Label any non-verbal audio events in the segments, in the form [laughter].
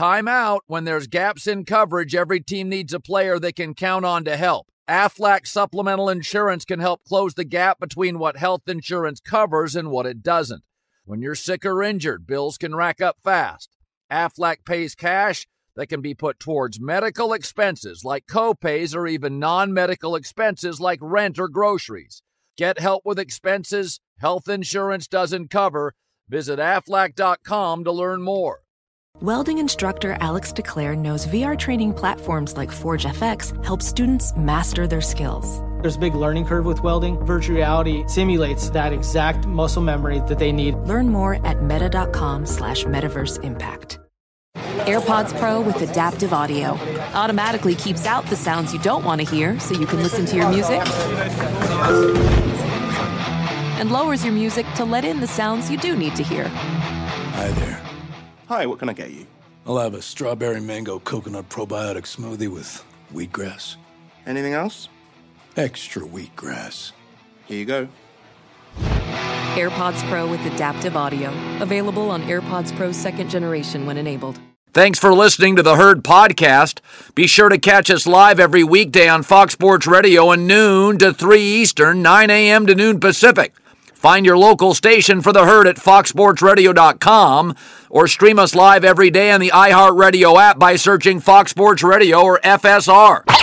Time out. When there's gaps in coverage, every team needs a player they can count on to help. Aflac Supplemental Insurance can help close the gap between what health insurance covers and what it doesn't. When you're sick or injured, bills can rack up fast. Aflac pays cash that can be put towards medical expenses like copays or even non medical expenses like rent or groceries. Get help with expenses health insurance doesn't cover. Visit aflac.com to learn more. Welding instructor Alex DeClaire knows VR training platforms like Forge FX help students master their skills. There's a big learning curve with welding. Virtual reality simulates that exact muscle memory that they need. Learn more at meta.com slash metaverse impact. AirPods Pro with adaptive audio automatically keeps out the sounds you don't want to hear so you can listen to your music and lowers your music to let in the sounds you do need to hear. Hi there. Hi, what can I get you? I'll have a strawberry mango coconut probiotic smoothie with wheatgrass. Anything else? Extra wheatgrass. Here you go. AirPods Pro with adaptive audio. Available on AirPods Pro second generation when enabled. Thanks for listening to the Herd Podcast. Be sure to catch us live every weekday on Fox Sports Radio at noon to 3 Eastern, 9 a.m. to noon Pacific. Find your local station for the herd at foxsportsradio.com or stream us live every day on the iHeartRadio app by searching Fox Sports Radio or FSR. Now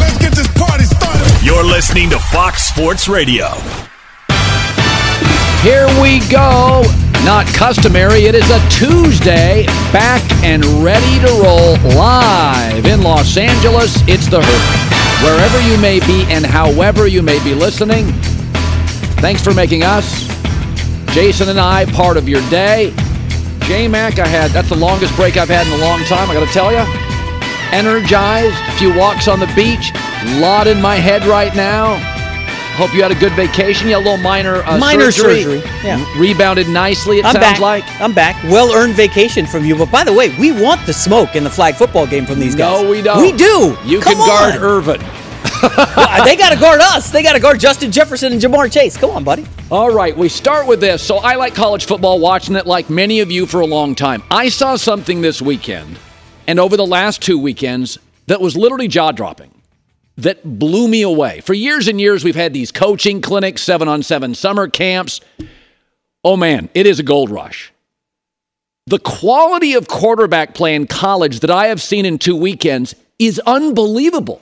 let's get this party started. You're listening to Fox Sports Radio. Here we go. Not customary. It is a Tuesday. Back and ready to roll live in Los Angeles. It's the herd. Wherever you may be and however you may be listening, thanks for making us, Jason and I, part of your day. J Mac, I had that's the longest break I've had in a long time. I got to tell you, energized. A few walks on the beach. Lot in my head right now. Hope you had a good vacation. You had a little minor uh, Minor surgery. surgery, yeah. Rebounded nicely. It I'm sounds back. like. I'm back. Well earned vacation from you. But by the way, we want the smoke in the flag football game from these guys. No, we don't. We do. You Come can guard. Irvin. Well, [laughs] they got to guard us. They got to guard Justin Jefferson and Ja'Marr Chase. Come on, buddy. All right, we start with this. So I like college football, watching it like many of you for a long time. I saw something this weekend and over the last two weekends that was literally jaw dropping, that blew me away. For years and years, we've had these coaching clinics, seven on seven summer camps. Oh man, it is a gold rush. The quality of quarterback play in college that I have seen in two weekends is unbelievable.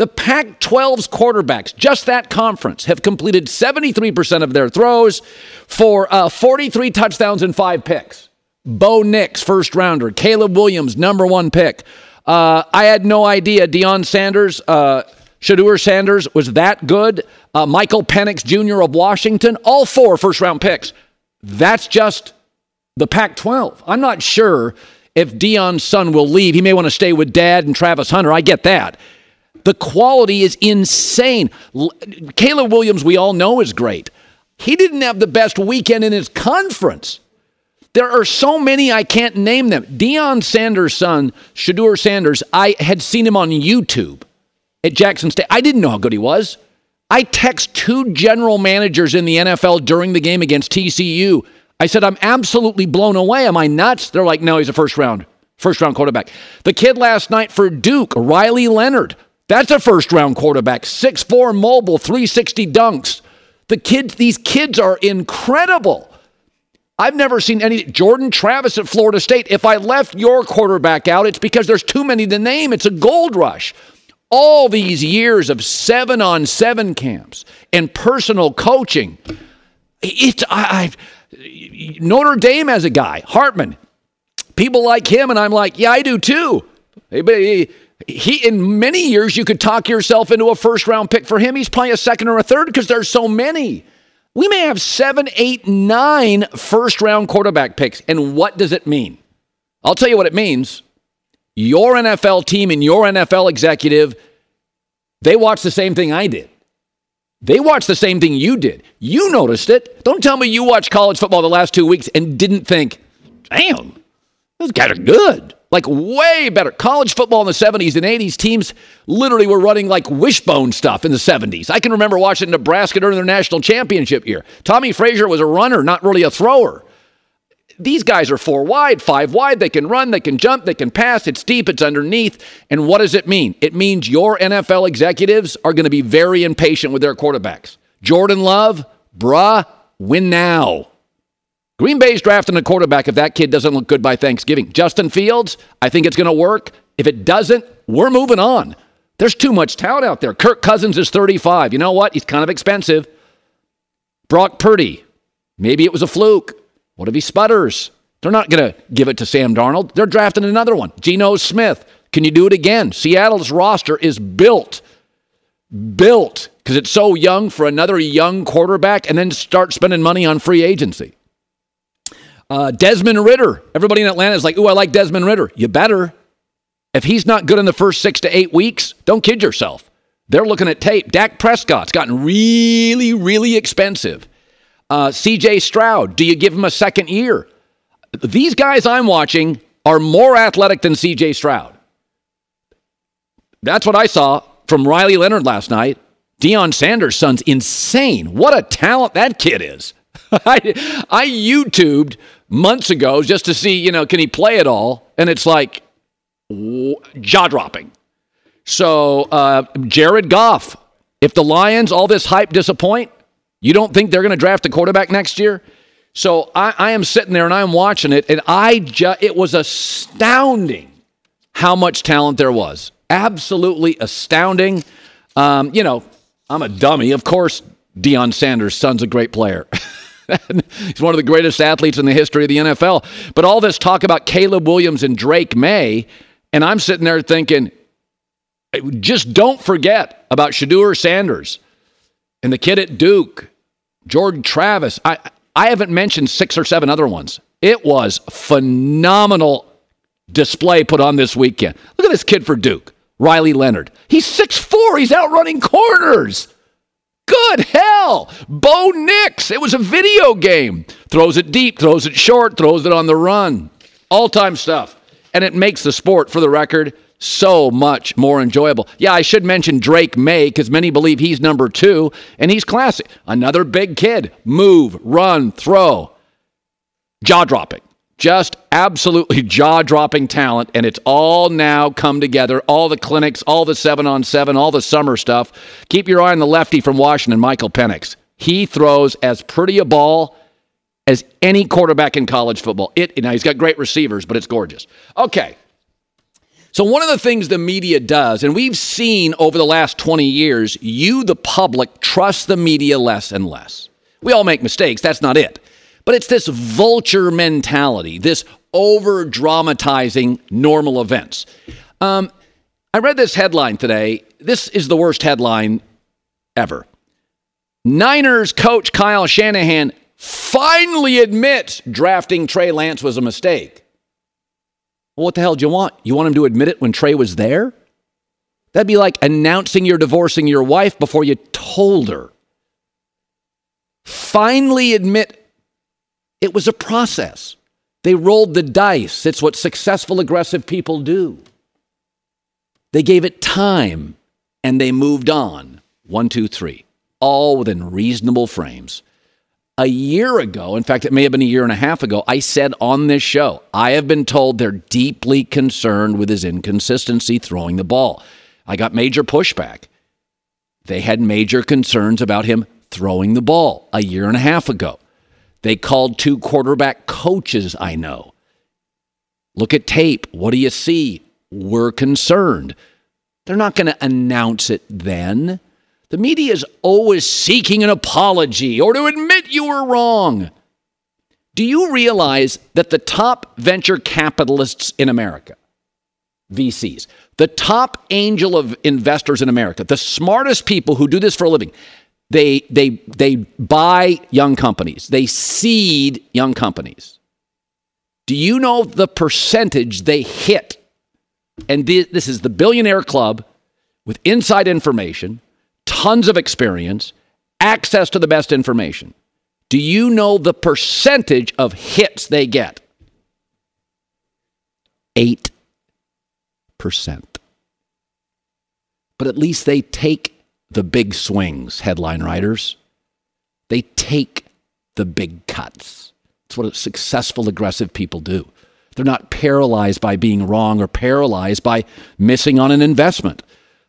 The Pac 12's quarterbacks, just that conference, have completed 73% of their throws for uh, 43 touchdowns and five picks. Bo Nix, first rounder. Caleb Williams, number one pick. Uh, I had no idea Deion Sanders, uh, Shedeur Sanders was that good. Uh, Michael Penix Jr. of Washington, all four first round picks. That's just the Pac 12. I'm not sure if Deion's son will leave. He may want to stay with dad and Travis Hunter. I get that. The quality is insane. L- Caleb Williams, we all know, is great. He didn't have the best weekend in his conference. There are so many I can't name them. Deion Sanders' son, Shedeur Sanders, I had seen him on YouTube at Jackson State. I didn't know how good he was. I text two general managers in the NFL during the game against TCU. I said, I'm absolutely blown away. Am I nuts? They're like, no, he's a first round, first round quarterback. The kid last night for Duke, Riley Leonard, that's a first round quarterback. 6'4 mobile, 360 dunks. The kids, these kids are incredible. I've never seen any Jordan Travis at Florida State. If I left your quarterback out, it's because there's too many to name. It's a gold rush. All these years of seven on seven camps and personal coaching. It's I, I Notre Dame as a guy, Hartman. People like him, and I'm like, yeah, I do too. He, he in many years you could talk yourself into a first round pick for him. He's probably a second or a third because there's so many. We may have seven, eight, nine first round quarterback picks. And what does it mean? I'll tell you what it means. Your NFL team and your NFL executive, they watch the same thing I did. They watched the same thing you did. You noticed it. Don't tell me you watched college football the last two weeks and didn't think, damn, those guys are good. Like way better. College football in the 70s and 80s, teams literally were running like wishbone stuff in the 70s. I can remember watching Nebraska during their national championship year. Tommie Frazier was a runner, not really a thrower. these guys are four wide, five wide. They can run, they can jump, they can pass. It's deep, it's underneath. And what does it mean? It means your NFL executives are going to be very impatient with their quarterbacks. Jordan Love, bruh, win now. Green Bay's drafting a quarterback if that kid doesn't look good by Thanksgiving. Justin Fields, I think it's going to work. If it doesn't, we're moving on. There's too much talent out there. Kirk Cousins is 35. You know what? He's kind of expensive. Brock Purdy, maybe it was a fluke. What if he sputters? They're not going to give it to Sam Darnold. They're drafting another one. Geno Smith. Can you do it again? Seattle's roster is built, built because it's so young for another young quarterback and then start spending money on free agency. Uh, Desmond Ridder. Everybody in Atlanta is like, ooh, I like Desmond Ridder. You better. If he's not good in the first six to eight weeks, don't kid yourself. They're looking at tape. Dak Prescott's gotten really, really expensive. Uh, CJ Stroud, do you give him a second year? These guys I'm watching are more athletic than CJ Stroud. That's what I saw from Riley Leonard last night. Deion Sanders' son's insane. What a talent that kid is. [laughs] I, I YouTubed months ago just to see, you know, can he play it all? And it's like jaw dropping. So, uh, Jared Goff, if the Lions, all this hype disappoint, you don't think they're going to draft a quarterback next year? So I, I, am sitting there and I'm watching it, and I ju- it was astounding how much talent there was. Absolutely astounding. Um, you know, I'm a dummy. Of course, Deion Sanders' son's a great player. [laughs] [laughs] He's one of the greatest athletes in the history of the NFL. But all this talk about Caleb Williams and Drake Maye, and I'm sitting there thinking, just don't forget about Shedeur Sanders and the kid at Duke, Jordan Travis. I, I haven't mentioned six or seven other ones. It was phenomenal display put on this weekend. Look at this kid for Duke, Riley Leonard. He's 6'4, he's out running corners. Good hell. Bo Nix. It was a video game. Throws it deep, throws it short, throws it on the run. All time stuff. And it makes the sport, for the record, so much more enjoyable. Yeah, I should mention Drake Maye because many believe he's number two, and he's classic. Another big kid. Move, run, throw. Jaw dropping. Just absolutely [laughs] jaw dropping talent, and it's all now come together. All the clinics, all the seven on seven, all the summer stuff. Keep your eye on the lefty from Washington, Michael Penix. He throws as pretty a ball as any quarterback in college football. It now he's got great receivers, but it's gorgeous. Okay, so, one of the things the media does, and we've seen over the last 20 years, you, the public, trust the media less and less. We all make mistakes, that's not it. But it's this vulture mentality, this over dramatizing normal events. Um, I read this headline today. This is the worst headline ever. Niners coach Kyle Shanahan finally admits drafting Trey Lance was a mistake. Well, what the hell do you want? You want him to admit it when Trey was there? That'd be like announcing you're divorcing your wife before you told her. Finally admit it was a process. They rolled the dice. It's what successful, aggressive people do. They gave it time and they moved on. One, two, three, all within reasonable frames a year ago, in fact, it may have been a year and a half ago, I said on this show, I have been told they're deeply concerned with his inconsistency throwing the ball. I got major pushback. They had major concerns about him throwing the ball a year and a half ago. They called two quarterback coaches I know. Look at tape. What do you see? We're concerned. They're not going to announce it then. The media is always seeking an apology or to admit you were wrong. Do you realize that the top venture capitalists in America, VCs, the top angel of investors in America, the smartest people who do this for a living, they, they, they buy young companies, they seed young companies. Do you know the percentage they hit? And this is the Billionaire Club with inside information tons of experience, access to the best information. Do you know the percentage of hits they get? 8%. But at least they take the big swings, headline writers. They take the big cuts. It's what successful, aggressive people do. They're not paralyzed by being wrong or paralyzed by missing on an investment.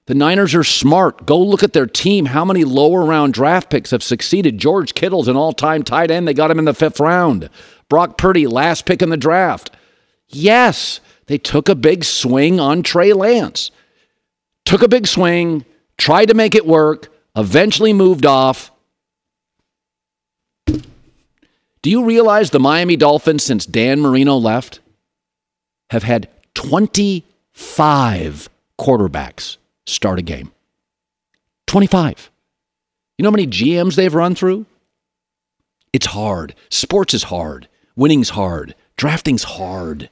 The Niners are smart. Go look at their team. How many lower round draft picks have succeeded? George Kittle's an all time tight end. They got him in the fifth round. Brock Purdy, last pick in the draft. Yes, they took a big swing on Trey Lance. Took a big swing, tried to make it work, eventually moved off. Do you realize the Miami Dolphins, since Dan Marino left, have had 25 quarterbacks start a game? 25. You know how many GMs they've run through? It's hard. Sports is hard. Winning's hard. Drafting's hard.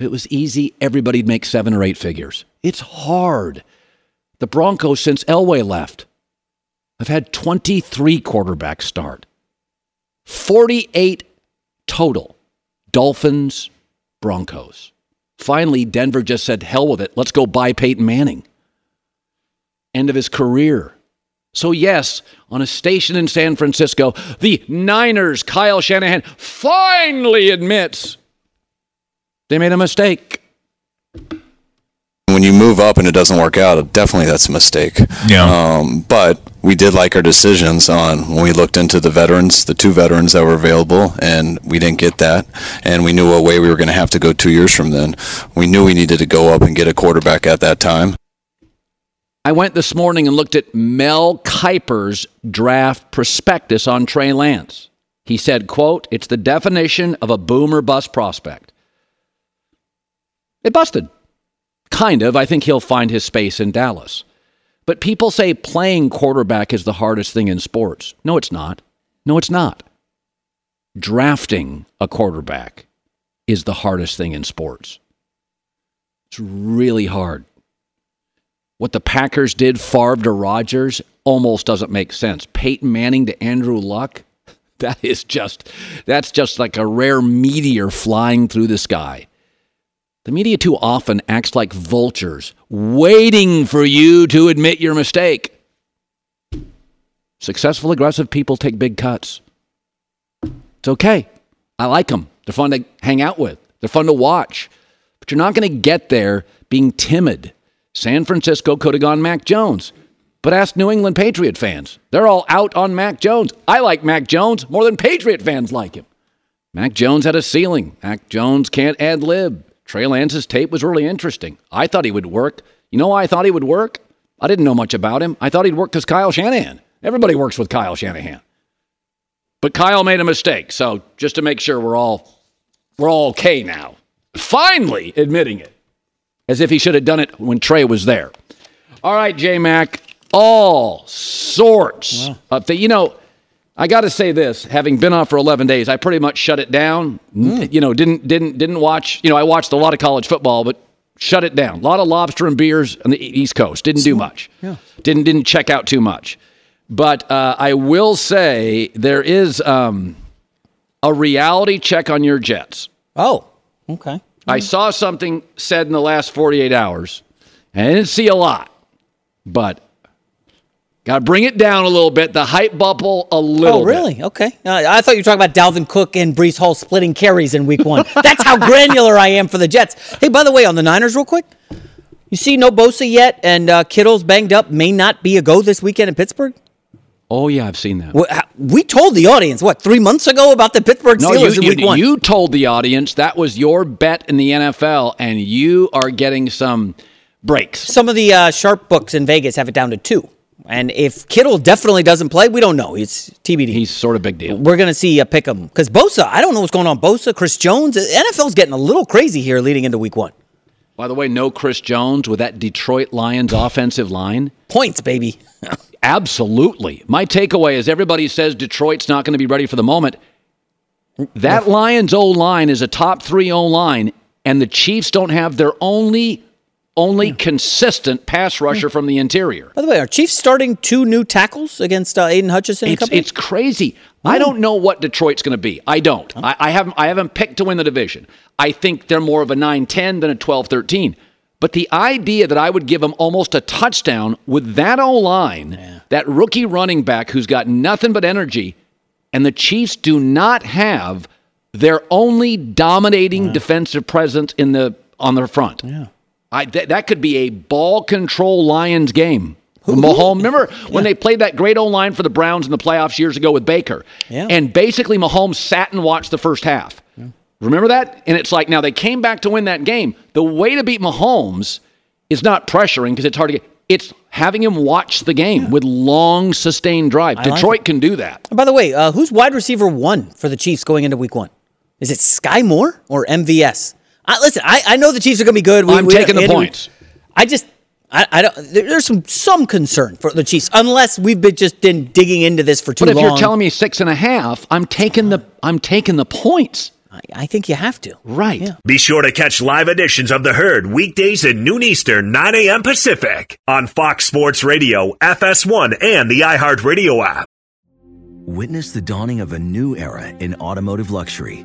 If it was easy, everybody'd make seven or eight figures. It's hard. The Broncos, since Elway left, I've had 23 quarterbacks start. 48 total. Dolphins, Broncos. Finally, Denver just said, hell with it. Let's go buy Peyton Manning. End of his career. So, yes, on a station in San Francisco, the Niners, Kyle Shanahan, finally admits they made a mistake. When you move up and it doesn't work out, definitely that's a mistake. Yeah. Um, but we did like our decisions on when we looked into the veterans, the two veterans that were available, and we didn't get that. And we knew what way we were going to have to go two years from then. We knew we needed to go up and get a quarterback at that time. I went this morning and looked at Mel Kiper's draft prospectus on Trey Lance. He said, quote, it's the definition of a boomer bust prospect. It busted. Kind of. I think he'll find his space in Dallas. But people say playing quarterback is the hardest thing in sports. No, it's not. No, it's not. Drafting a quarterback is the hardest thing in sports. It's really hard. What the Packers did, Favre to Rodgers, almost doesn't make sense. Peyton Manning to Andrew Luck, [laughs] that is just, that's just like a rare meteor flying through the sky. The media too often acts like vultures, waiting for you to admit your mistake. Successful, aggressive people take big cuts. It's okay. I like them. They're fun to hang out with, they're fun to watch. But you're not going to get there being timid. San Francisco could have gone Mac Jones. But ask New England Patriot fans. They're all out on Mac Jones. I like Mac Jones more than Patriot fans like him. Mac Jones had a ceiling. Mac Jones can't ad lib. Trey Lance's tape was really interesting. I thought he would work. You know why I thought he would work? I didn't know much about him. I thought he'd work because Kyle Shanahan. Everybody works with Kyle Shanahan. But Kyle made a mistake. So just to make sure we're all we're all okay now. Finally admitting it. As if he should have done it when Trey was there. All right, J Mac. All sorts of things. You know, I got to say this: having been off for 11 days, I pretty much shut it down. You know, didn't didn't didn't watch. You know, I watched a lot of college football, but shut it down. A lot of lobster and beers on the East Coast. Didn't do much. Yeah. Didn't didn't check out too much. But uh, I will say there is um, a reality check on your Jets. Oh, okay. I saw something said in the last 48 hours, and I didn't see a lot, but got to bring it down a little bit. The hype bubble a little. Oh, bit. really? Okay. Uh, I thought you were talking about Dalvin Cook and Breece Hall splitting carries in week one. [laughs] That's how granular I am for the Jets. Hey, by the way, on the Niners, real quick, you see no Bosa yet, and uh, Kittle's banged up, may not be a go this weekend in Pittsburgh? Oh yeah, I've seen that. We told the audience, what, three months ago about the Pittsburgh No, Steelers you, in week you, one? you told the audience that was your bet in the NFL, and you are getting some breaks. Some of the uh, sharp books in Vegas have it down to two. And if Kittle definitely doesn't play, we don't know. It's TBD. He's sort of big deal. We're going to see a pick 'em. Because Bosa, I don't know what's going on. Bosa, Chris Jones, NFL's getting a little crazy here leading into week one. By the way, no Chris Jones with that Detroit Lions [sighs] offensive line. Points, baby. [laughs] Absolutely. My takeaway is everybody says Detroit's not going to be ready for the moment. That Lions O line is a top three O line, and the Chiefs don't have their only only consistent pass rusher from the interior. By the way, are Chiefs starting two new tackles against uh, Aidan Hutchinson? It's, it's crazy. I don't know what Detroit's going to be. I don't. I, I haven't. I haven't picked to win the division. I think they're more of a 9-10 than a 12-13. But the idea that I would give them almost a touchdown with that O line, that rookie running back who's got nothing but energy, and the Chiefs do not have their only dominating defensive presence in the on the front. Yeah. I, th- that could be a ball control Lions game. Mahomes, remember [laughs] when they played that great O line for the Browns in the playoffs years ago with Baker? Yeah. And basically, Mahomes sat and watched the first half. Remember that? And it's like now they came back to win that game. The way to beat Mahomes is not pressuring because it's hard to get. It's having him watch the game with long, sustained drive. like Detroit it. can do that. And by the way, uh, who's wide receiver one for the Chiefs going into Week One? Is it Sky Moore or MVS? I, listen, I, I know the Chiefs are going to be good. I'm taking the Andy- points. I just, I, I don't. there- There's some some concern for the Chiefs, unless we've been just been digging into this for too long. But if long. you're telling me six and a half, I'm taking the I'm taking the points. I, I think you have to. Right. Yeah. Be sure to catch live editions of The Herd weekdays at noon Eastern, 9 a.m. Pacific on Fox Sports Radio, FS1, and the iHeartRadio app. Witness the dawning of a new era in automotive luxury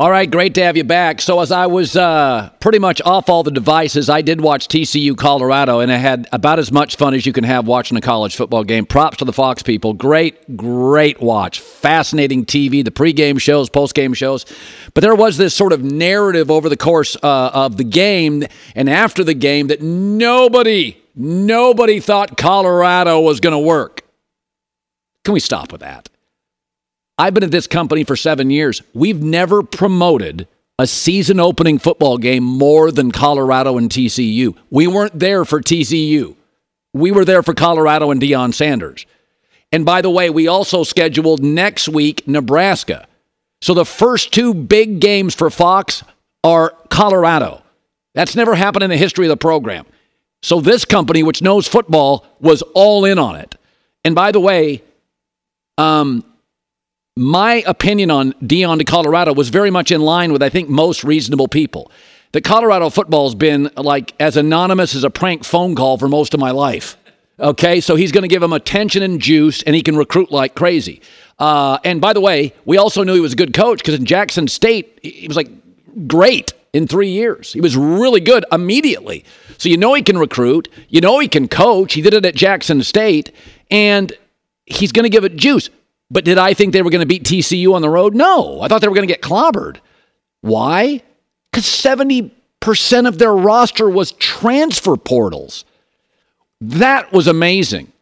All right, great to have you back. So, as I was uh, pretty much off all the devices, I did watch TCU Colorado, and I had about as much fun as you can have watching a college football game. Props to the Fox people. Great, great watch. Fascinating TV, the pregame shows, postgame shows. But there was this sort of narrative over the course uh, of the game and after the game that nobody, nobody thought Colorado was going to work. Can we stop with that? I've been at this company for seven years. We've never promoted a season opening football game more than Colorado and TCU. We weren't there for TCU. We were there for Colorado and Deion Sanders. And by the way, we also scheduled next week Nebraska. So the first two big games for Fox are Colorado. That's never happened in the history of the program. So this company, which knows football, was all in on it. And by the way, um, my opinion on Deion to Colorado was very much in line with I think most reasonable people. That Colorado football's been like as anonymous as a prank phone call for most of my life. Okay, so he's going to give him attention and juice, and he can recruit like crazy. Uh, and by the way, we also knew he was a good coach because in Jackson State, he was like great in three years. He was really good immediately. So you know he can recruit. You know he can coach. He did it at Jackson State, and he's going to give it juice. But did I think they were going to beat TCU on the road? No. I thought they were going to get clobbered. Why? Because 70% of their roster was transfer portals. That was amazing.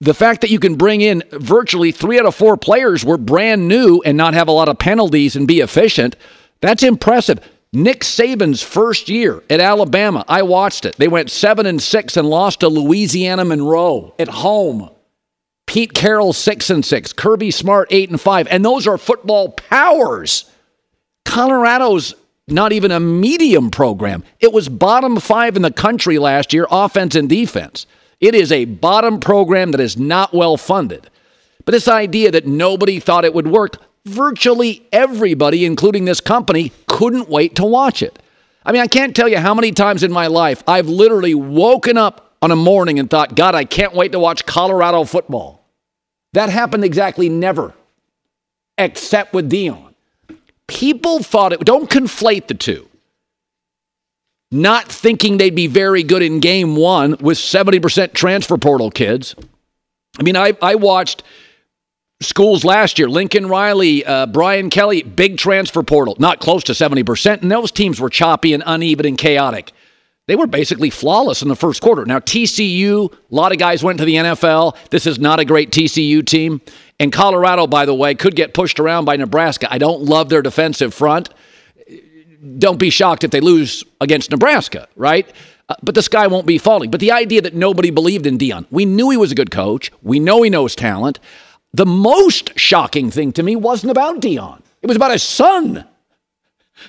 The fact that you can bring in virtually three out of four players were brand new and not have a lot of penalties and be efficient, that's impressive. Nick Saban's first year at Alabama, I watched it. They went seven and six and lost to Louisiana Monroe at home. Pete Carroll six and six, Kirby Smart eight and five, and those are football powers. Colorado's not even a medium program. It was bottom five in the country last year, offense and defense. It is a bottom program that is not well funded. But this idea that nobody thought it would work, virtually everybody, including this company, couldn't wait to watch it. I mean, I can't tell you how many times in my life I've literally woken up on a morning and thought, God, I can't wait to watch Colorado football. That happened exactly never, except with Deion. People thought it, don't conflate the two. Not thinking they'd be very good in game one with 70% transfer portal kids. I mean, I, I watched schools last year Lincoln Riley, uh, Brian Kelly, big transfer portal, not close to 70%. And those teams were choppy and uneven and chaotic. They were basically flawless in the first quarter. Now, TCU, a lot of guys went to the NFL. This is not a great TCU team. And Colorado, by the way, could get pushed around by Nebraska. I don't love their defensive front. Don't be shocked if they lose against Nebraska, right? Uh, but the sky won't be falling. But the idea that nobody believed in Deion, we knew he was a good coach. We know he knows talent. The most shocking thing to me wasn't about Deion, It was about his son.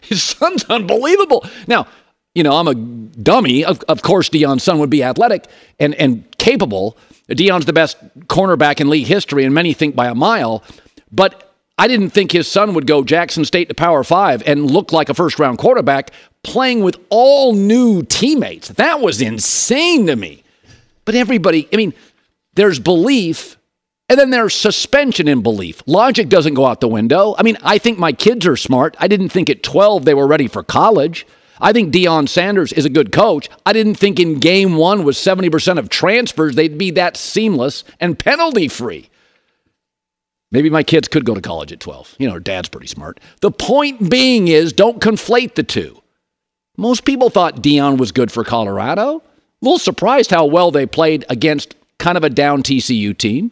His son's unbelievable. Now, you know, I'm a dummy. Of, of course, Deion's son would be athletic and, and capable. Deion's the best cornerback in league history, and many think by a mile. But I didn't think his son would go Jackson State to Power Five and look like a first round quarterback playing with all new teammates. That was insane to me. But everybody, I mean, there's belief and then there's suspension in belief. Logic doesn't go out the window. I mean, I think my kids are smart. I didn't think at 12 they were ready for college. I think Deion Sanders is a good coach. I didn't think in game one with 70% of transfers they'd be that seamless and penalty free. Maybe my kids could go to college at 12. You know, dad's pretty smart. The point being is don't conflate the two. Most people thought Deion was good for Colorado. A little surprised how well they played against kind of a down TCU team.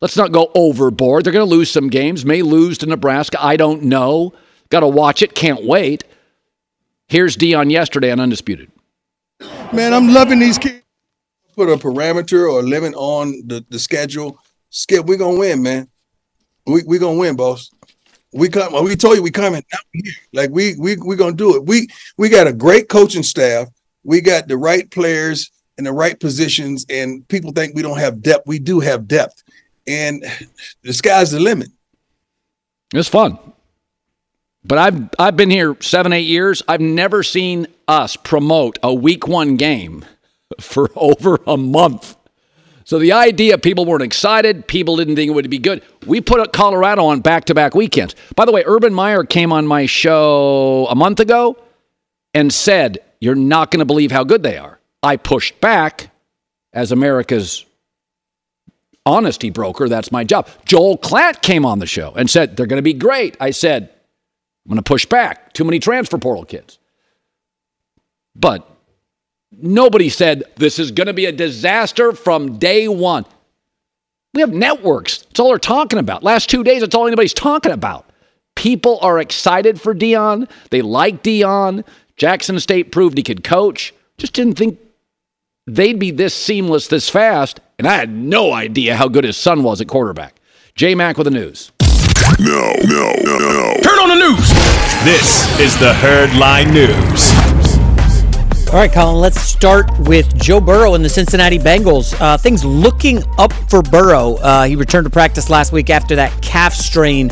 Let's not go overboard. They're going to lose some games, may lose to Nebraska. I don't know. Got to watch it. Can't wait. Here's Deion yesterday on Undisputed. Man, I'm loving these kids. Put a parameter or a limit on the, the schedule. Skip, we're gonna win, man. We we gonna win, boss. We come. We told you we coming. Like we we we gonna do it. We we got a great coaching staff. We got the right players in the right positions, and people think we don't have depth. We do have depth, and the sky's the limit. It's fun. But I've I've been here seven eight years. I've never seen us promote a week one game [laughs] for [laughs] over a month. So the idea people weren't excited, people didn't think it would be good. We put Colorado on back to back weekends. By the way, Urban Meyer came on my show a month ago and said, "You're not going to believe how good they are." I pushed back as America's honesty broker. That's my job. Joel Klatt came on the show and said they're going to be great. I said I'm going to push back. Too many transfer portal kids. But nobody said this is going to be a disaster from day one. We have networks. That's all they're talking about. Last two days, that's all anybody's talking about. People are excited for Deion. They like Deion. Jackson State proved he could coach. Just didn't think they'd be this seamless this fast. And I had no idea how good his son was at quarterback. J Mac with the news. No, no, no, no. Turn on the news. This is the Herdline News. All right, Colin, let's start with Joe Burrow and the Cincinnati Bengals. Uh, things looking up for Burrow. Uh, he returned to practice last week after that calf strain.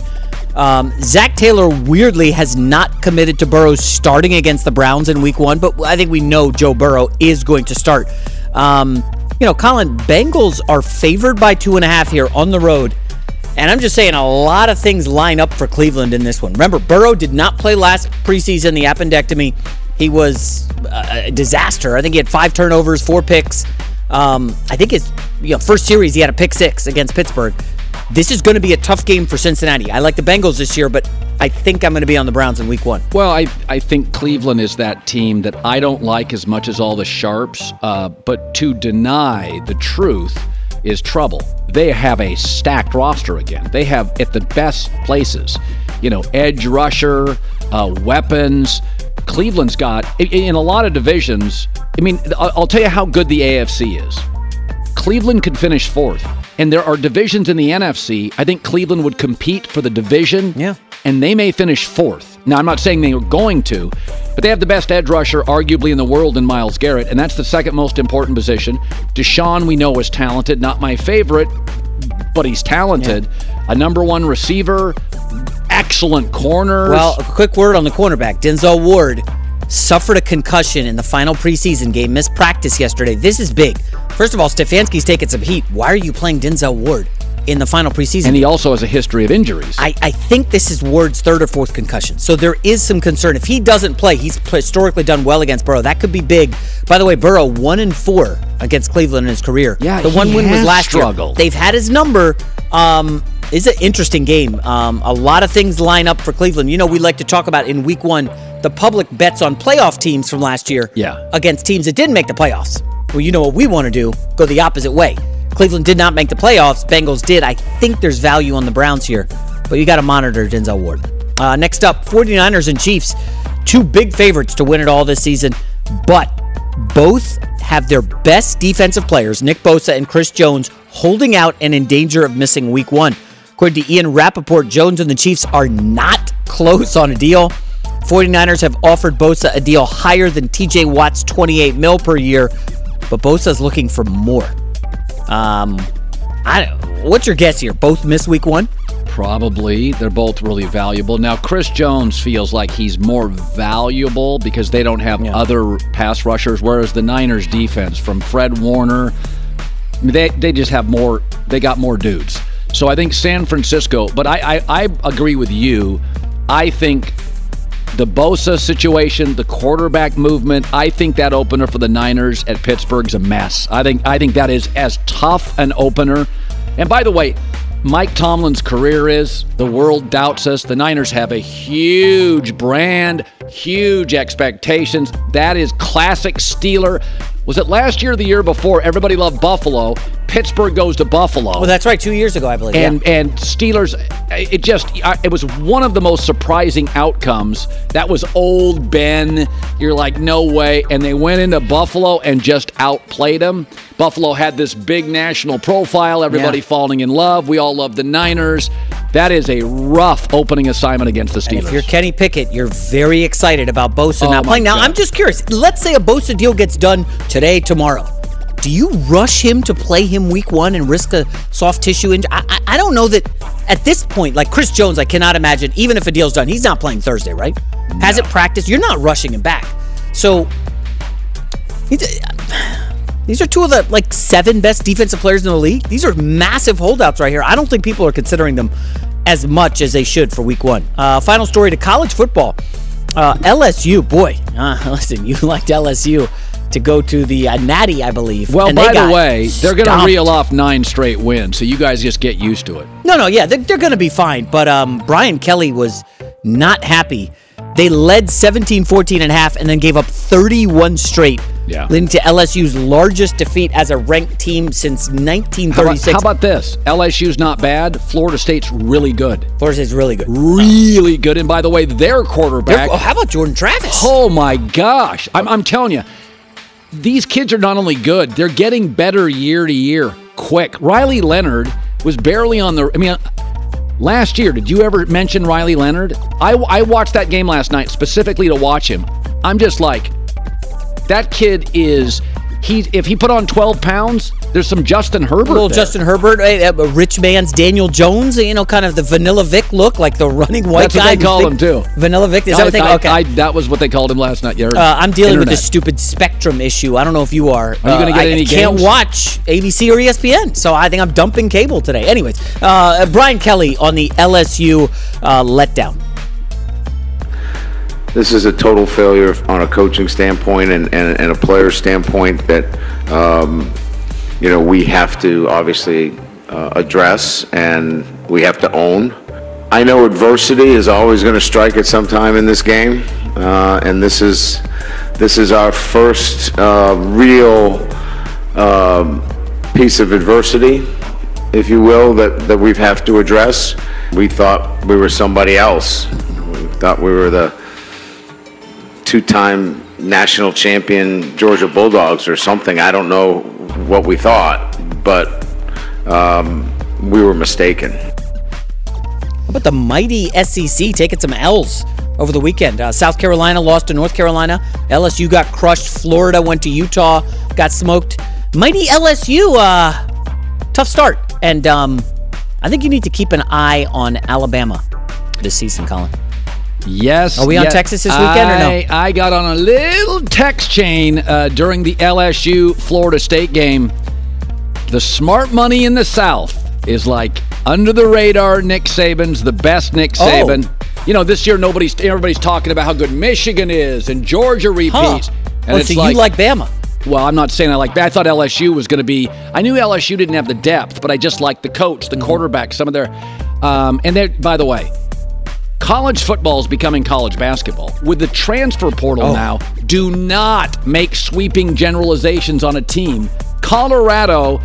Um, Zac Taylor weirdly has not committed to Burrow starting against the Browns in week one, but I think we know Joe Burrow is going to start. Um, you know, Colin, Bengals are favored by two and a half here on the road. And I'm just saying a lot of things line up for Cleveland in this one. Remember, Burrow did not play last preseason, the appendectomy. He was a disaster. I think he had five turnovers, four picks. Um, I think his you know, first series, he had a pick six against Pittsburgh. This is going to be a tough game for Cincinnati. I like the Bengals this year, but I think I'm going to be on the Browns in week one. Well, I, I think Cleveland is that team that I don't like as much as all the Sharps, uh, but to deny the truth is trouble. They have a stacked roster again. They have at the best places, you know, edge rusher, uh, weapons. Cleveland's got in a lot of divisions. I mean, I'll tell you how good the AFC is. Cleveland could finish fourth, and there are divisions in the NFC. I think Cleveland would compete for the division. Yeah. And they may finish fourth. Now, I'm not saying they are going to, but they have the best edge rusher, arguably, in the world in Myles Garrett, and that's the second most important position. Deshaun, we know, is talented. Not my favorite, but he's talented. A number one receiver, excellent corners. Well, a quick word on the cornerback. Denzel Ward suffered a concussion in the final preseason game, missed practice yesterday. This is big. First of all, Stefanski's taking some heat. Why are you playing Denzel Ward in the final preseason? and he also has a history of injuries. I, I think this is Ward's third or fourth concussion. So there is some concern. If he doesn't play, he's historically done well against Burrow. That could be big. By the way, Burrow one and four against Cleveland in his career. Yeah, the he one win was last struggled. year. They've had his number. Um, it's an interesting game. Um, a lot of things line up for Cleveland. You know, we like to talk about in week one the public bets on playoff teams from last year Yeah. against teams that didn't make the playoffs. Well, you know what we want to do? Go the opposite way. Cleveland did not make the playoffs. Bengals did. I think there's value on the Browns here, but you got to monitor Denzel Ward. Uh, next up, 49ers and Chiefs. Two big favorites to win it all this season, but both have their best defensive players, Nick Bosa and Chris Jones, holding out and in danger of missing week one. According to Ian Rapoport, Jones and the Chiefs are not [laughs] close on a deal. 49ers have offered Bosa a deal higher than TJ Watt's 28 mil per year, but Bosa's looking for more. Um, I what's your guess here? Both miss week one? Probably. They're both really valuable. Now, Chris Jones feels like he's more valuable because they don't have other pass rushers, whereas the Niners defense from Fred Warner, they, they just have more, they got more dudes. So I think San Francisco, but I, I, I agree with you. I think the Bosa situation, the quarterback movement, I think that opener for the Niners at Pittsburgh's a mess. I think I think that is as tough an opener. And by the way, Mike Tomlin's career is the world doubts us. The Niners have a huge brand, huge expectations. That is classic Steeler. Was it last year or the year before? Everybody loved Buffalo. Pittsburgh goes to Buffalo. Well, that's right. Two years ago, I believe. And yeah. and Steelers, it just it was one of the most surprising outcomes. That was old Ben. You're like, no way. And they went into Buffalo and just outplayed them. Buffalo had this big national profile. Everybody Yeah. falling in love. We all love the Niners. That is a rough opening assignment against the And Steelers. if you're Kenny Pickett, you're very excited about Bosa Oh, not playing. Now, I'm just curious. Let's say a Bosa deal gets done today, tomorrow. Do you rush him to play him week one and risk a soft tissue injury? I, I, I don't know that at this point, like Chris Jones, I cannot imagine, even if a deal's done, he's not playing Thursday, right? Has it practiced. You're not rushing him back. So, these are two of the like seven best defensive players in the league. These are massive holdouts right here. I don't think people are considering them as much as they should for week one. Uh, final story to college football. Uh, LSU, boy, uh, [laughs] listen, you liked LSU to go to the uh, Natty, I believe. well, by the way, they're going to reel off nine straight wins, so you guys just get used to it. No, no, yeah, they're, they're going to be fine. But um, Brian Kelly was not happy. They led 17 14 and a half and then gave up 31 straight, Yeah. leading to LSU's largest defeat as a ranked team since How about, 1936. how about this? LSU's not bad. Florida State's really good. Florida State's really good. Really good. And by the way, their quarterback. oh, how about Jordan Travis? Oh my gosh. I'm, I'm telling you, these kids are not only good, they're getting better year to year quick. Riley Leonard was barely on the. I mean, uh, last year, did you ever mention Riley Leonard? I, I watched that game last night specifically to watch him. I'm just like, that kid is. He, if he put on 12 pounds, there's some Justin Herbert. little there. Justin Herbert, a, a rich man's Daniel Jones, you know, kind of the Vanilla Vic look, like the running white That's guy. what they call big- him too. Vanilla Vic. Is I- that what they I- Okay. I- that was what they called him last night. Yeah, Uh, I'm dealing with Internet. this stupid Spectrum issue. I don't know if you are. Are you gonna get I any can't games? watch ABC or ESPN, so I think I'm dumping cable today. Anyways, uh, Brian Kelly on the LSU uh, letdown. this is a total failure on a coaching standpoint and, and, and a player standpoint that, um, you know, we have to obviously uh, address and we have to own. I know adversity is always going to strike at some time in this game, uh, and this is this is our first uh, real um, piece of adversity, if you will, that, that we have to address. We thought we were somebody else. We thought we were the two-time national champion Georgia Bulldogs or something. I don't know what we thought, but um, we were mistaken. How about the mighty SEC taking some L's over the weekend? Uh, South Carolina lost to North Carolina. LSU got crushed. Florida went to Utah, got smoked. Mighty LSU, uh, tough start. And um, I think you need to keep an eye on Alabama this season, Colin. Yes. Are we on. Texas this weekend or no? I, I got on a little text chain uh, during the LSU Florida State game. The smart money in the South is like under the radar. Nick Saban's the best Nick Oh. Saban. You know, this year nobody's everybody's talking about how good Michigan is and Georgia repeats. And oh, it's so like, you like Bama? well, I'm not saying I like that. I thought LSU was going to be. I knew LSU didn't have the depth, but I just liked the coach, the quarterback, some of their. Um, and they by the way, college football is becoming college basketball with the transfer portal Oh. now. Do not make sweeping generalizations on a team. Colorado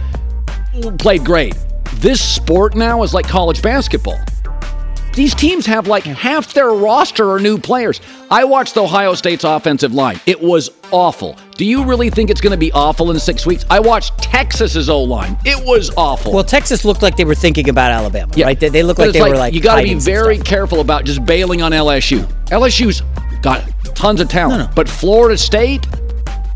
played great. This sport now is like college basketball. These teams have like half their roster are new players. I watched Ohio State's offensive line. It was awful. Do you really think it's going to be awful in six weeks? I watched Texas's O line. It was awful. Well, Texas looked like they were thinking about Alabama, right? They, they looked But like they were like you got to be very careful about just bailing on LSU. LSU's got tons of talent, but Florida State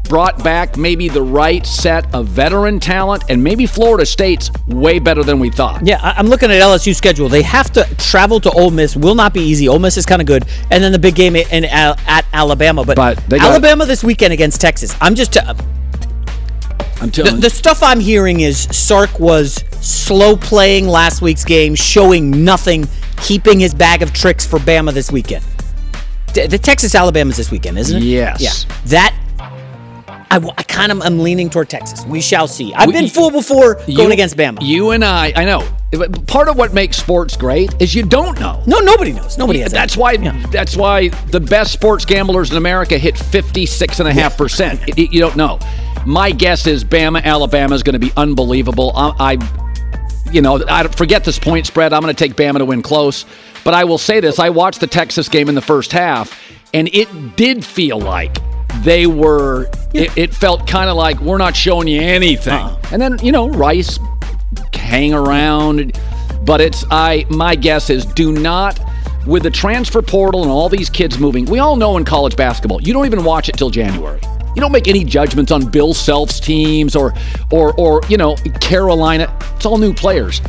brought back maybe the right set of veteran talent, and maybe Florida State's way better than we thought. Yeah, I'm looking at LSU schedule. They have to travel to Ole Miss. Will not be easy. Ole Miss is kind of good, and then the big game in, at Alabama. But, got- Alabama this weekend against Texas. I'm just. Uh, I'm the, telling the stuff I'm hearing is Sark was slow playing last week's game, showing nothing, keeping his bag of tricks for Bama this weekend. The Texas Alabama's this weekend, isn't it? Yes. Yeah. That. I, I kind of am leaning toward Texas. We shall see. I've We- been fooled before going against Bama. You and I, I know. Part of what makes sports great is you don't know. No, nobody knows. Nobody has. That's why. That's why the best sports gamblers in America hit fifty six and a half percent. [laughs] You don't know. My guess is Bama, Alabama is going to be unbelievable. I, I you know, I forget this point spread. I'm going to take Bama to win close. But I will say this: I watched the Texas game in the first half, and it did feel like they were. It, it felt kind of like we're not showing you anything. Uh-huh. And then you know, Rice hang around. But it's I. My guess is do not. With the transfer portal and all these kids moving, we all know in college basketball, you don't even watch it till January. You don't make any judgments on Bill Self's teams or, or, or you know, Carolina. It's all new players.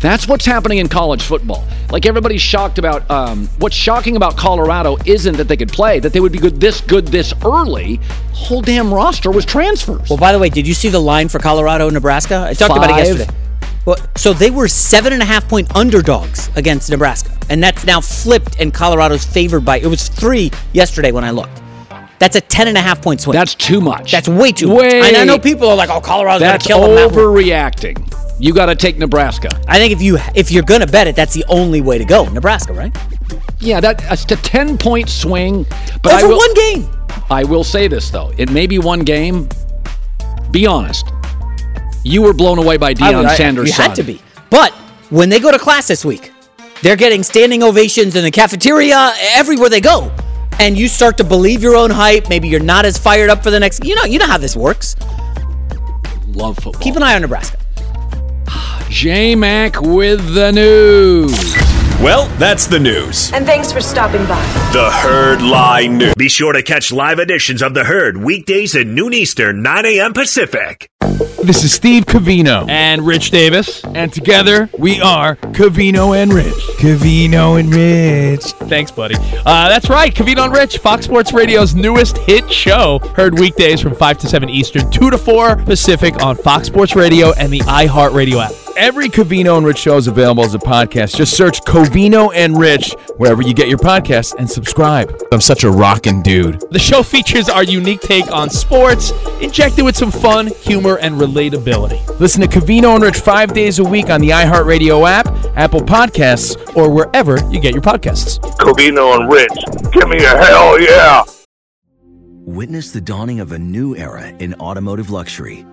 That's what's happening in college football. Like everybody's shocked about. Um, what's shocking about Colorado isn't that they could play, that they would be good this good this early. Whole damn roster was transfers. Well, by the way, did you see the line for Colorado, Nebraska? I talked about it yesterday. Well, so they were seven and a half point underdogs against Nebraska, and that's now flipped, and Colorado's favored by. It was three yesterday when I looked. That's a ten and a half point swing. That's too much. That's way too Way- much. And I know people are like, "Oh, Colorado's going to kill them." Moore. overreacting. You got to take Nebraska. I think if you if you're going to bet it, that's the only way to go. Nebraska, right? Yeah, that that's a ten point swing. But Over I will, one game. I will say this though: it may be one game. Be honest. You were blown away by Deion I- Sanders' You son. had to be. But when they go to class this week, they're getting standing ovations in the cafeteria everywhere they go. And you start to believe your own hype. Maybe you're not as fired up for the next. You know, you know how this works. Love football. Keep an eye on Nebraska. J Mac with the news. Well, that's the news. And thanks for stopping by. The Herd Line News. Be sure to catch live editions of The Herd weekdays at noon Eastern, 9 a.m. Pacific. This is Steve Covino and Rich Davis, and together we are Covino and Rich. Covino and Rich. Thanks, buddy. Uh, that's right, Covino and Rich, Fox Sports Radio's newest hit show. Heard weekdays from 5 to 7 Eastern, 2 to 4 Pacific on Fox Sports Radio and the iHeartRadio app. Every Covino and Rich show is available as a podcast. Just search Covino and Rich wherever you get your podcasts and subscribe. I'm such a rockin' dude. The show features our unique take on sports, injected with some fun, humor, and relatability. Listen to Covino and Rich five days a week on the iHeartRadio app, Apple Podcasts, or wherever you get your podcasts. Covino and Rich, give me a hell yeah! Witness the dawning of a new era in automotive luxury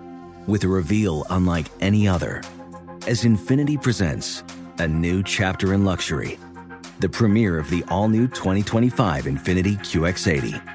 with a reveal unlike any other as Infiniti presents a new chapter in luxury, the premiere of the all new 2025 Infiniti QX80.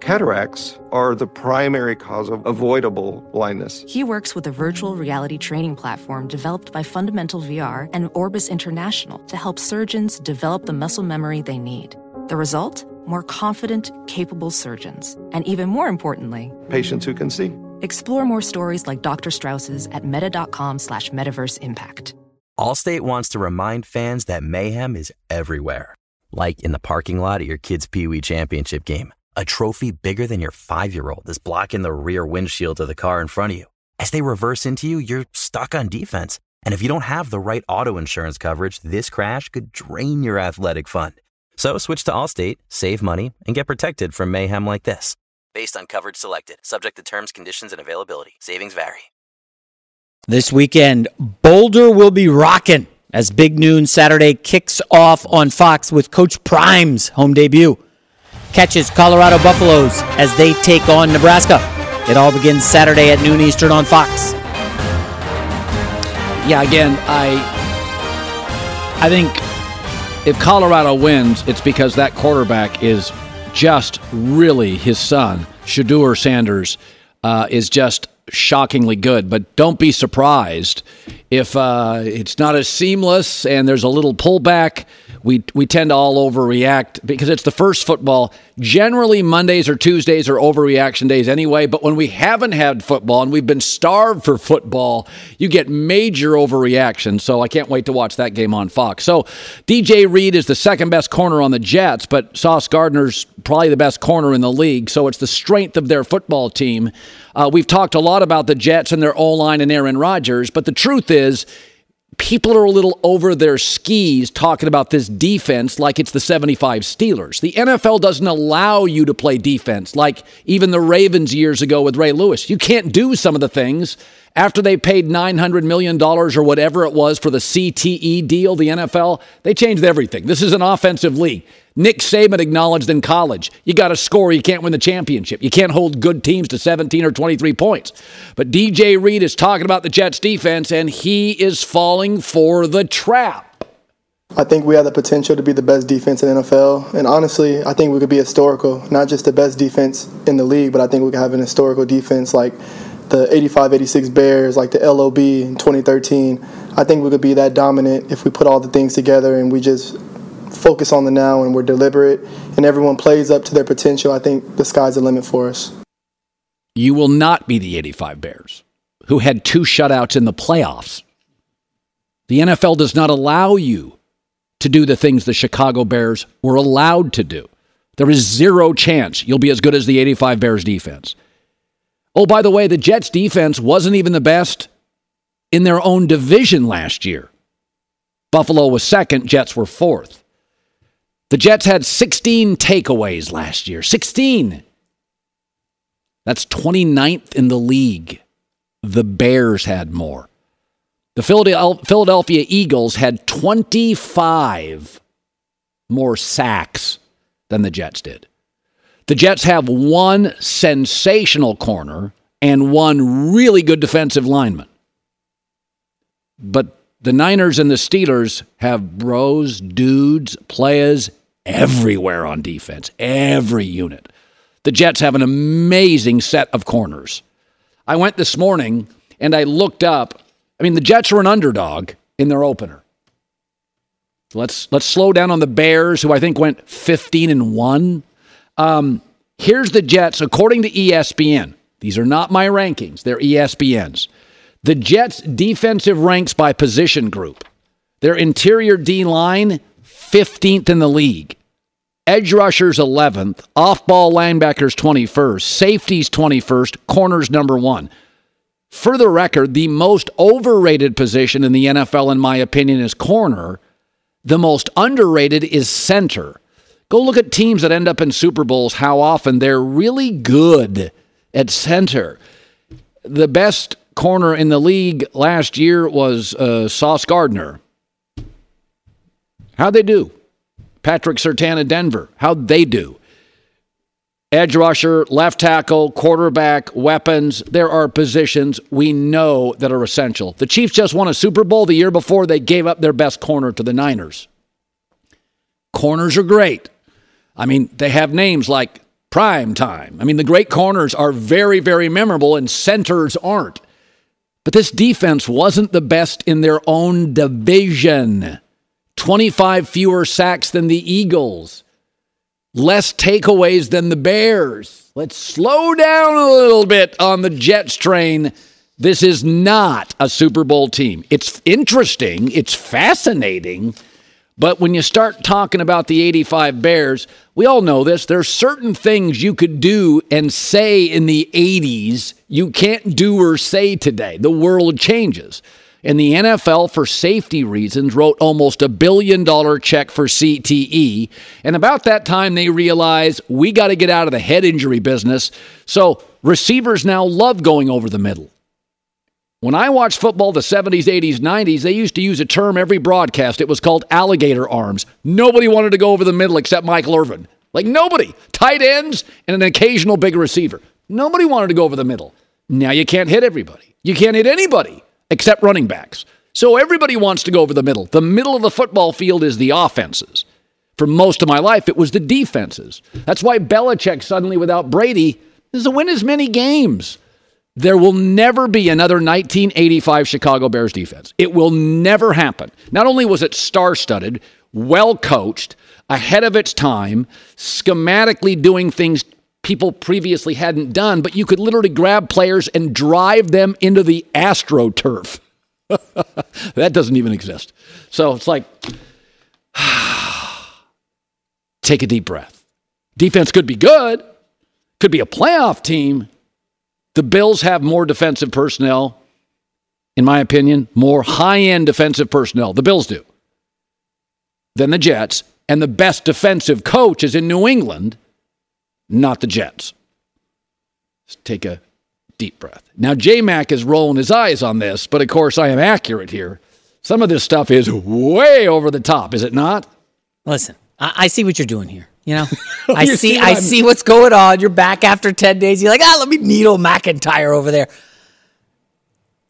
Cataracts are the primary cause of avoidable blindness. He works with a virtual reality training platform developed by Fundamental VR and Orbis International to help surgeons develop the muscle memory they need. The result? More confident, capable surgeons. And even more importantly, Patients who can see. explore more stories like Dr. Strauss's at meta.com slash metaverse impact. Allstate wants to remind fans that mayhem is everywhere. Like in the parking lot at your kid's Pee Wee Championship game. A trophy bigger than your five year old is blocking the rear windshield of the car in front of you. As they reverse into you, you're stuck on defense. And if you don't have the right auto insurance coverage, this crash could drain your athletic fund. So switch to Allstate, save money, and get protected from mayhem like this. Based on coverage selected, subject to terms, conditions, and availability. Savings vary. This weekend, Boulder will be rocking as Big Noon Saturday kicks off on Fox with Coach Prime's home debut. Catches Colorado Buffaloes as they take on Nebraska. It all begins Saturday at noon Eastern on Fox. Yeah, again, I I think if Colorado wins, it's because that quarterback is just really his son, Shedeur Sanders, uh, is just shockingly good. But don't be surprised if uh, it's not as seamless and there's a little pullback. We we tend to all overreact because it's the first football. Generally, Mondays or Tuesdays are overreaction days anyway. But when we haven't had football and we've been starved for football, you get major overreaction. So I can't wait to watch that game on Fox. So DJ Reed is the second best corner on the Jets, but Sauce Gardner's probably the best corner in the league. So it's the strength of their football team. Uh, we've talked a lot about the Jets and their O line and Aaron Rodgers, but the truth is people are a little over their skis talking about this defense like it's the 75 Steelers. The NFL doesn't allow you to play defense like even the Ravens years ago with Ray Lewis. You can't do some of the things after they paid $900 million or whatever it was for the CTE deal, the NFL, they changed everything. This is an offensive league. Nick Saban acknowledged in college, you got to score, you can't win the championship. You can't hold good teams to 17 or 23 points. But DJ Reed is talking about the Jets defense, and he is falling for the trap. I think we have the potential to be the best defense in NFL. And honestly, I think we could be historical, not just the best defense in the league, but I think we could have an historical defense like the 85 86 Bears, like the LOB in 2013. I think we could be that dominant if we put all the things together and we just focus on the now and we're deliberate and everyone plays up to their potential. I think the sky's the limit for us. You will not be the 85 Bears, who had two shutouts in the playoffs. The NFL does not allow you to do the things the Chicago Bears were allowed to do. There is zero chance you'll be as good as the 85 Bears defense. Oh, by the way, the Jets defense wasn't even the best in their own division last year. Buffalo was second, Jets were fourth. The Jets had 16 takeaways last year. 16. That's 29th in the league. The Bears had more. The Philadelphia Eagles had 25 more sacks than the Jets did. The Jets have one sensational corner and one really good defensive lineman. But the Niners and the Steelers have bros, dudes, players everywhere on defense, every unit. The Jets have an amazing set of corners. I went this morning and I looked up. I mean, the Jets are an underdog in their opener. Let's let's slow down on the Bears, who I think went 15 and one. Um, here's the Jets, according to ESPN. These are not my rankings; they're ESPN's. The Jets' defensive ranks by position group. Their interior D line, 15th in the league. Edge rushers 11th, off ball linebackers 21st, safeties 21st, corners number one. For the record, the most overrated position in the NFL, in my opinion, is corner. The most underrated is center. Go look at teams that end up in Super Bowls, how often they're really good at center. The best corner in the league last year was uh, Sauce Gardner. How'd they do? Patrick Surtain of Denver. How'd they do? Edge rusher, left tackle, quarterback, weapons. There are positions we know that are essential. The Chiefs just won a Super Bowl the year before they gave up their best corner to the Niners. Corners are great. I mean, they have names like Prime Time. I mean, the great corners are very, very memorable, and centers aren't. But this defense wasn't the best in their own division. 25 fewer sacks than the Eagles, less takeaways than the Bears. Let's slow down a little bit on the Jets train. This is not a Super Bowl team. It's interesting, it's fascinating, but when you start talking about the 85 Bears, we all know this. There's certain things you could do and say in the 80s you can't do or say today. The world changes. And the NFL, for safety reasons, wrote almost a billion dollar check for CTE. And about that time, they realized we got to get out of the head injury business. So receivers now love going over the middle. When I watched football the 70s, 80s, 90s, they used to use a term every broadcast. It was called alligator arms. Nobody wanted to go over the middle except Michael Irvin. Like nobody. Tight ends and an occasional big receiver. Nobody wanted to go over the middle. Now you can't hit everybody. You can't hit anybody except running backs. So everybody wants to go over the middle. The middle of the football field is the offenses. For most of my life, it was the defenses. That's why Belichick suddenly, without Brady, is to win as many games. There will never be another 1985 Chicago Bears defense. It will never happen. Not only was it star studded, well coached, ahead of its time, schematically doing things people previously hadn't done, but you could literally grab players and drive them into the AstroTurf. [laughs] that doesn't even exist. So it's like, [sighs] take a deep breath. Defense could be good, could be a playoff team. The Bills have more defensive personnel, in my opinion, more high end defensive personnel. The Bills do. Than the Jets. And the best defensive coach is in New England not the Jets. Let's take a deep breath. Now, J Mac is rolling his eyes on this, but of course, I am accurate here. Some of this stuff is way over the top, is it not? Listen, I, I see what you're doing here. You know, [laughs] I see, see I see what's going on. You're back after ten days. You're like, ah, let me needle McIntyre over there.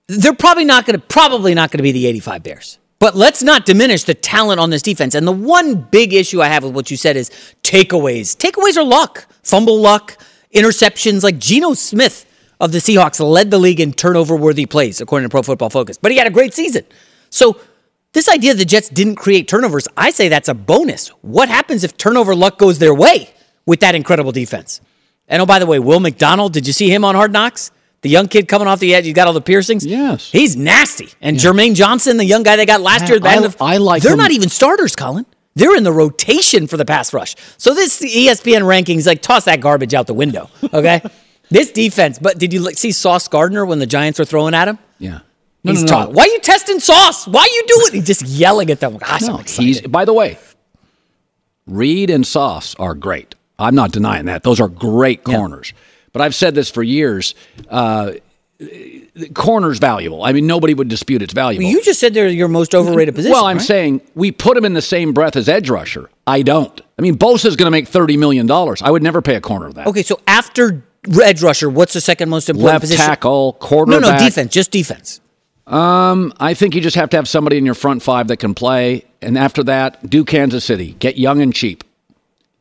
They're probably not going to, probably not going to be the 85 Bears. But let's not diminish the talent on this defense. And the one big issue I have with what you said is takeaways. Takeaways are luck, fumble luck, interceptions. Like Geno Smith of the Seahawks led the league in turnover worthy plays, according to Pro Football Focus. But he had a great season. So this idea the Jets didn't create turnovers, I say that's a bonus. What happens if turnover luck goes their way with that incredible defense? And oh, by the way, Will McDonald, did you see him on Hard Knocks? The young kid coming off the edge, he's got all the piercings. Yes, he's nasty. And yeah. Jermaine Johnson, the young guy they got last year, I, I like. They're him. not even starters, Colin. They're in the rotation for the pass rush. So this ESPN rankings, like toss that garbage out the window. Okay, [laughs] this defense. But did you see Sauce Gardner when the Giants were throwing at him? Yeah. No, he's no, no, Why are you testing Sauce? Why are you doing? He's just yelling at them. Ah, Gosh, no, he's. By the way, Reed and Sauce are great. I'm not denying that. Those are great corners. Yeah. But I've said this for years. Uh, corner's valuable. I mean, nobody would dispute it's valuable. Well, you just said they're your most overrated position. Well, I'm right? saying we put him in the same breath as edge rusher. I don't. I mean, Bosa's going to make thirty million dollars. I would never pay a corner that. Okay, so after edge rusher, what's the second most important Left position? tackle, quarterback. No, no, defense, just defense. Um, I think you just have to have somebody in your front five that can play, and after that, do Kansas City. Get young and cheap.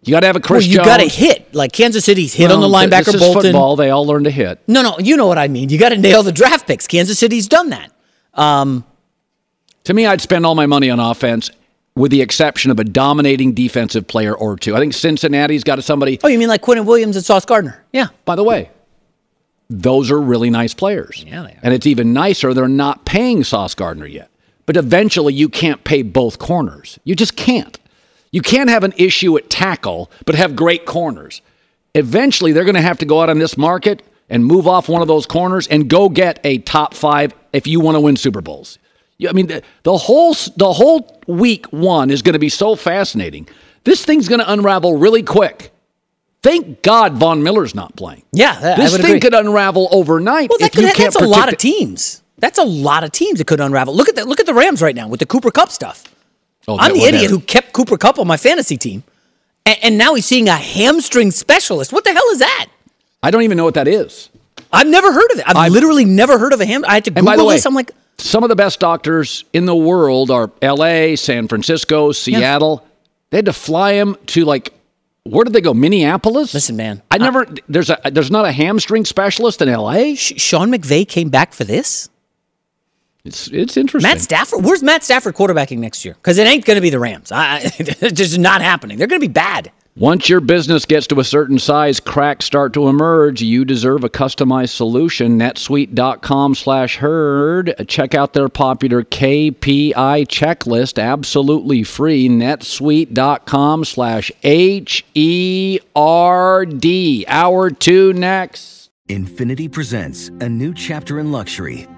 You got to have a Chris well, you got to hit like Kansas City's hit well, on the linebacker. This is Bolton. football. They all learn to hit. No, no, you know what I mean. You got to nail the draft picks. Kansas City's done that. Um, to me, I'd spend all my money on offense, with the exception of a dominating defensive player or two. I think Cincinnati's got somebody. Oh, you mean like Quinnen Williams and Sauce Gardner? Yeah. By the way, those are really nice players. Yeah, they are. And it's even nicer they're not paying Sauce Gardner yet. But eventually, you can't pay both corners. You just can't. You can't have an issue at tackle, but have great corners. Eventually, they're going to have to go out on this market and move off one of those corners and go get a top five if you want to win Super Bowls. I mean, the, the whole the whole week one is going to be so fascinating. This thing's going to unravel really quick. Thank God Von Miller's not playing. Yeah, this thing agree. could unravel overnight. Well, that could, that's a lot of teams. That's a lot of teams that could unravel. Look at the look at the Rams right now with the Cooper Kupp stuff. Oh, I'm the idiot that- who kept Cooper Kupp on my fantasy team, and, and now he's seeing a hamstring specialist. What the hell is that? I don't even know what that is. I've never heard of it. I've, literally never heard of a ham. I had to Google by the way, this. I'm like, some of the best doctors in the world are L.A., San Francisco, Seattle. They had to fly him to like where did they go? Minneapolis. Listen, man, I never. there's a there's not a hamstring specialist in L.A. Sean McVay came back for this. It's it's interesting. Matt Stafford. Where's Matt Stafford quarterbacking next year? Because it ain't going to be the Rams. I, I, it's just not happening. They're going to be bad. Once your business gets to a certain size, cracks start to emerge. You deserve a customized solution. netsuite.com slash herd. Check out their popular KPI checklist, absolutely free. netsuite.com slash H-E-R-D. Hour two next. Infiniti presents a new chapter in luxury,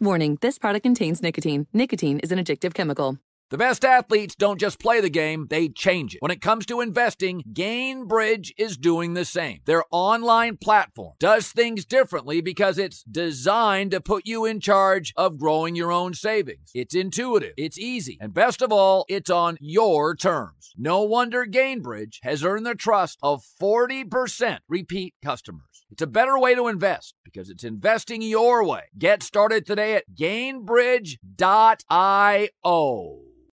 Warning, this product contains nicotine. Nicotine is an addictive chemical. The best athletes don't just play the game, they change it. When it comes to investing, Gainbridge is doing the same. Their online platform does things differently because it's designed to put you in charge of growing your own savings. It's intuitive, it's easy, and best of all, it's on your terms. No wonder Gainbridge has earned the trust of 40% repeat customers. It's a better way to invest because it's investing your way. Get started today at gainbridge.io.